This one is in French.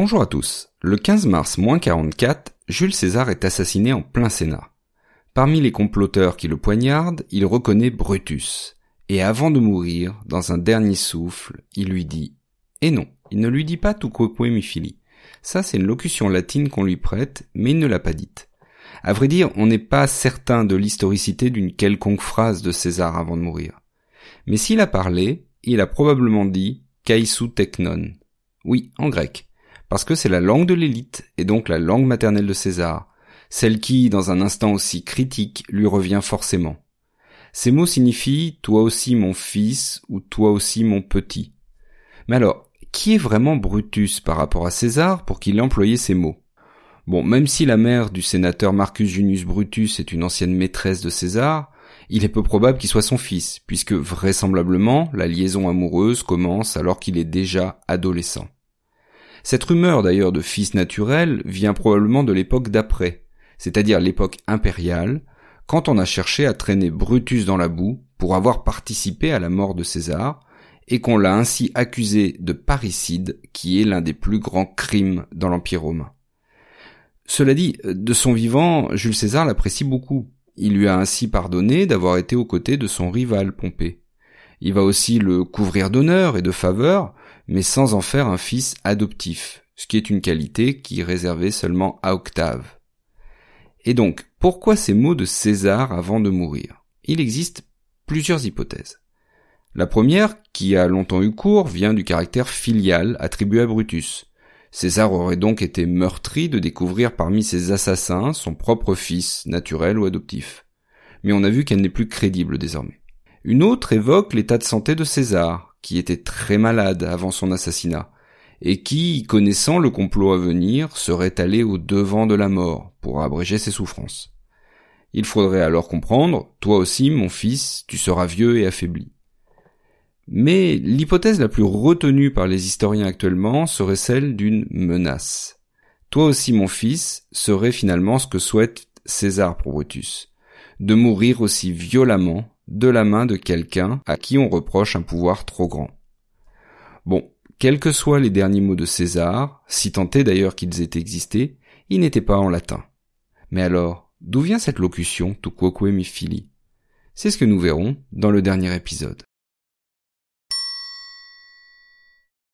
Bonjour à tous. Le 15 mars 44, Jules César est assassiné en plein Sénat. Parmi les comploteurs qui le poignardent, il reconnaît Brutus. Et avant de mourir, dans un dernier souffle, il lui dit Et non, il ne lui dit pas tout quoque mi. Ça, c'est une locution latine qu'on lui prête, mais il ne l'a pas dite. À vrai dire, on n'est pas certain de l'historicité d'une quelconque phrase de César avant de mourir. Mais s'il a parlé, il a probablement dit Kaisou teknon. Oui, en grec. Parce que c'est la langue de l'élite, et donc la langue maternelle de César. Celle qui, dans un instant aussi critique, lui revient forcément. Ces mots signifient toi aussi mon fils ou toi aussi mon petit. Mais alors, qui est vraiment Brutus par rapport à César pour qu'il ait employé ces mots? Bon, même si la mère du sénateur Marcus Junius Brutus est une ancienne maîtresse de César, il est peu probable qu'il soit son fils, puisque vraisemblablement la liaison amoureuse commence alors qu'il est déjà adolescent. Cette rumeur d'ailleurs de fils naturel vient probablement de l'époque d'après, c'est-à-dire l'époque impériale, quand on a cherché à traîner Brutus dans la boue pour avoir participé à la mort de César, et qu'on l'a ainsi accusé de parricide, qui est l'un des plus grands crimes dans l'Empire romain. Cela dit, de son vivant, Jules César l'apprécie beaucoup. Il lui a ainsi pardonné d'avoir été aux côtés de son rival Pompée. Il va aussi le couvrir d'honneur et de faveur, mais sans en faire un fils adoptif, ce qui est une qualité qui est réservée seulement à Octave. Et donc, pourquoi ces mots de César avant de mourir? Il existe plusieurs hypothèses. La première, qui a longtemps eu cours, vient du caractère filial attribué à Brutus. César aurait donc été meurtri de découvrir parmi ses assassins son propre fils, naturel ou adoptif. Mais on a vu qu'elle n'est plus crédible désormais. Une autre évoque l'état de santé de César, qui était très malade avant son assassinat, et qui, connaissant le complot à venir, serait allé au devant de la mort pour abréger ses souffrances. Il faudrait alors comprendre, toi aussi, mon fils, tu seras vieux et affaibli. Mais l'hypothèse la plus retenue par les historiens actuellement serait celle d'une menace. Toi aussi, mon fils, serait finalement ce que souhaite César pour Brutus, de mourir aussi violemment de la main de quelqu'un à qui on reproche un pouvoir trop grand. Bon, quels que soient les derniers mots de César, si tant est d'ailleurs qu'ils aient existé, ils n'étaient pas en latin. Mais alors, d'où vient cette locution tu quoque mi fili? C'est ce que nous verrons dans le dernier épisode.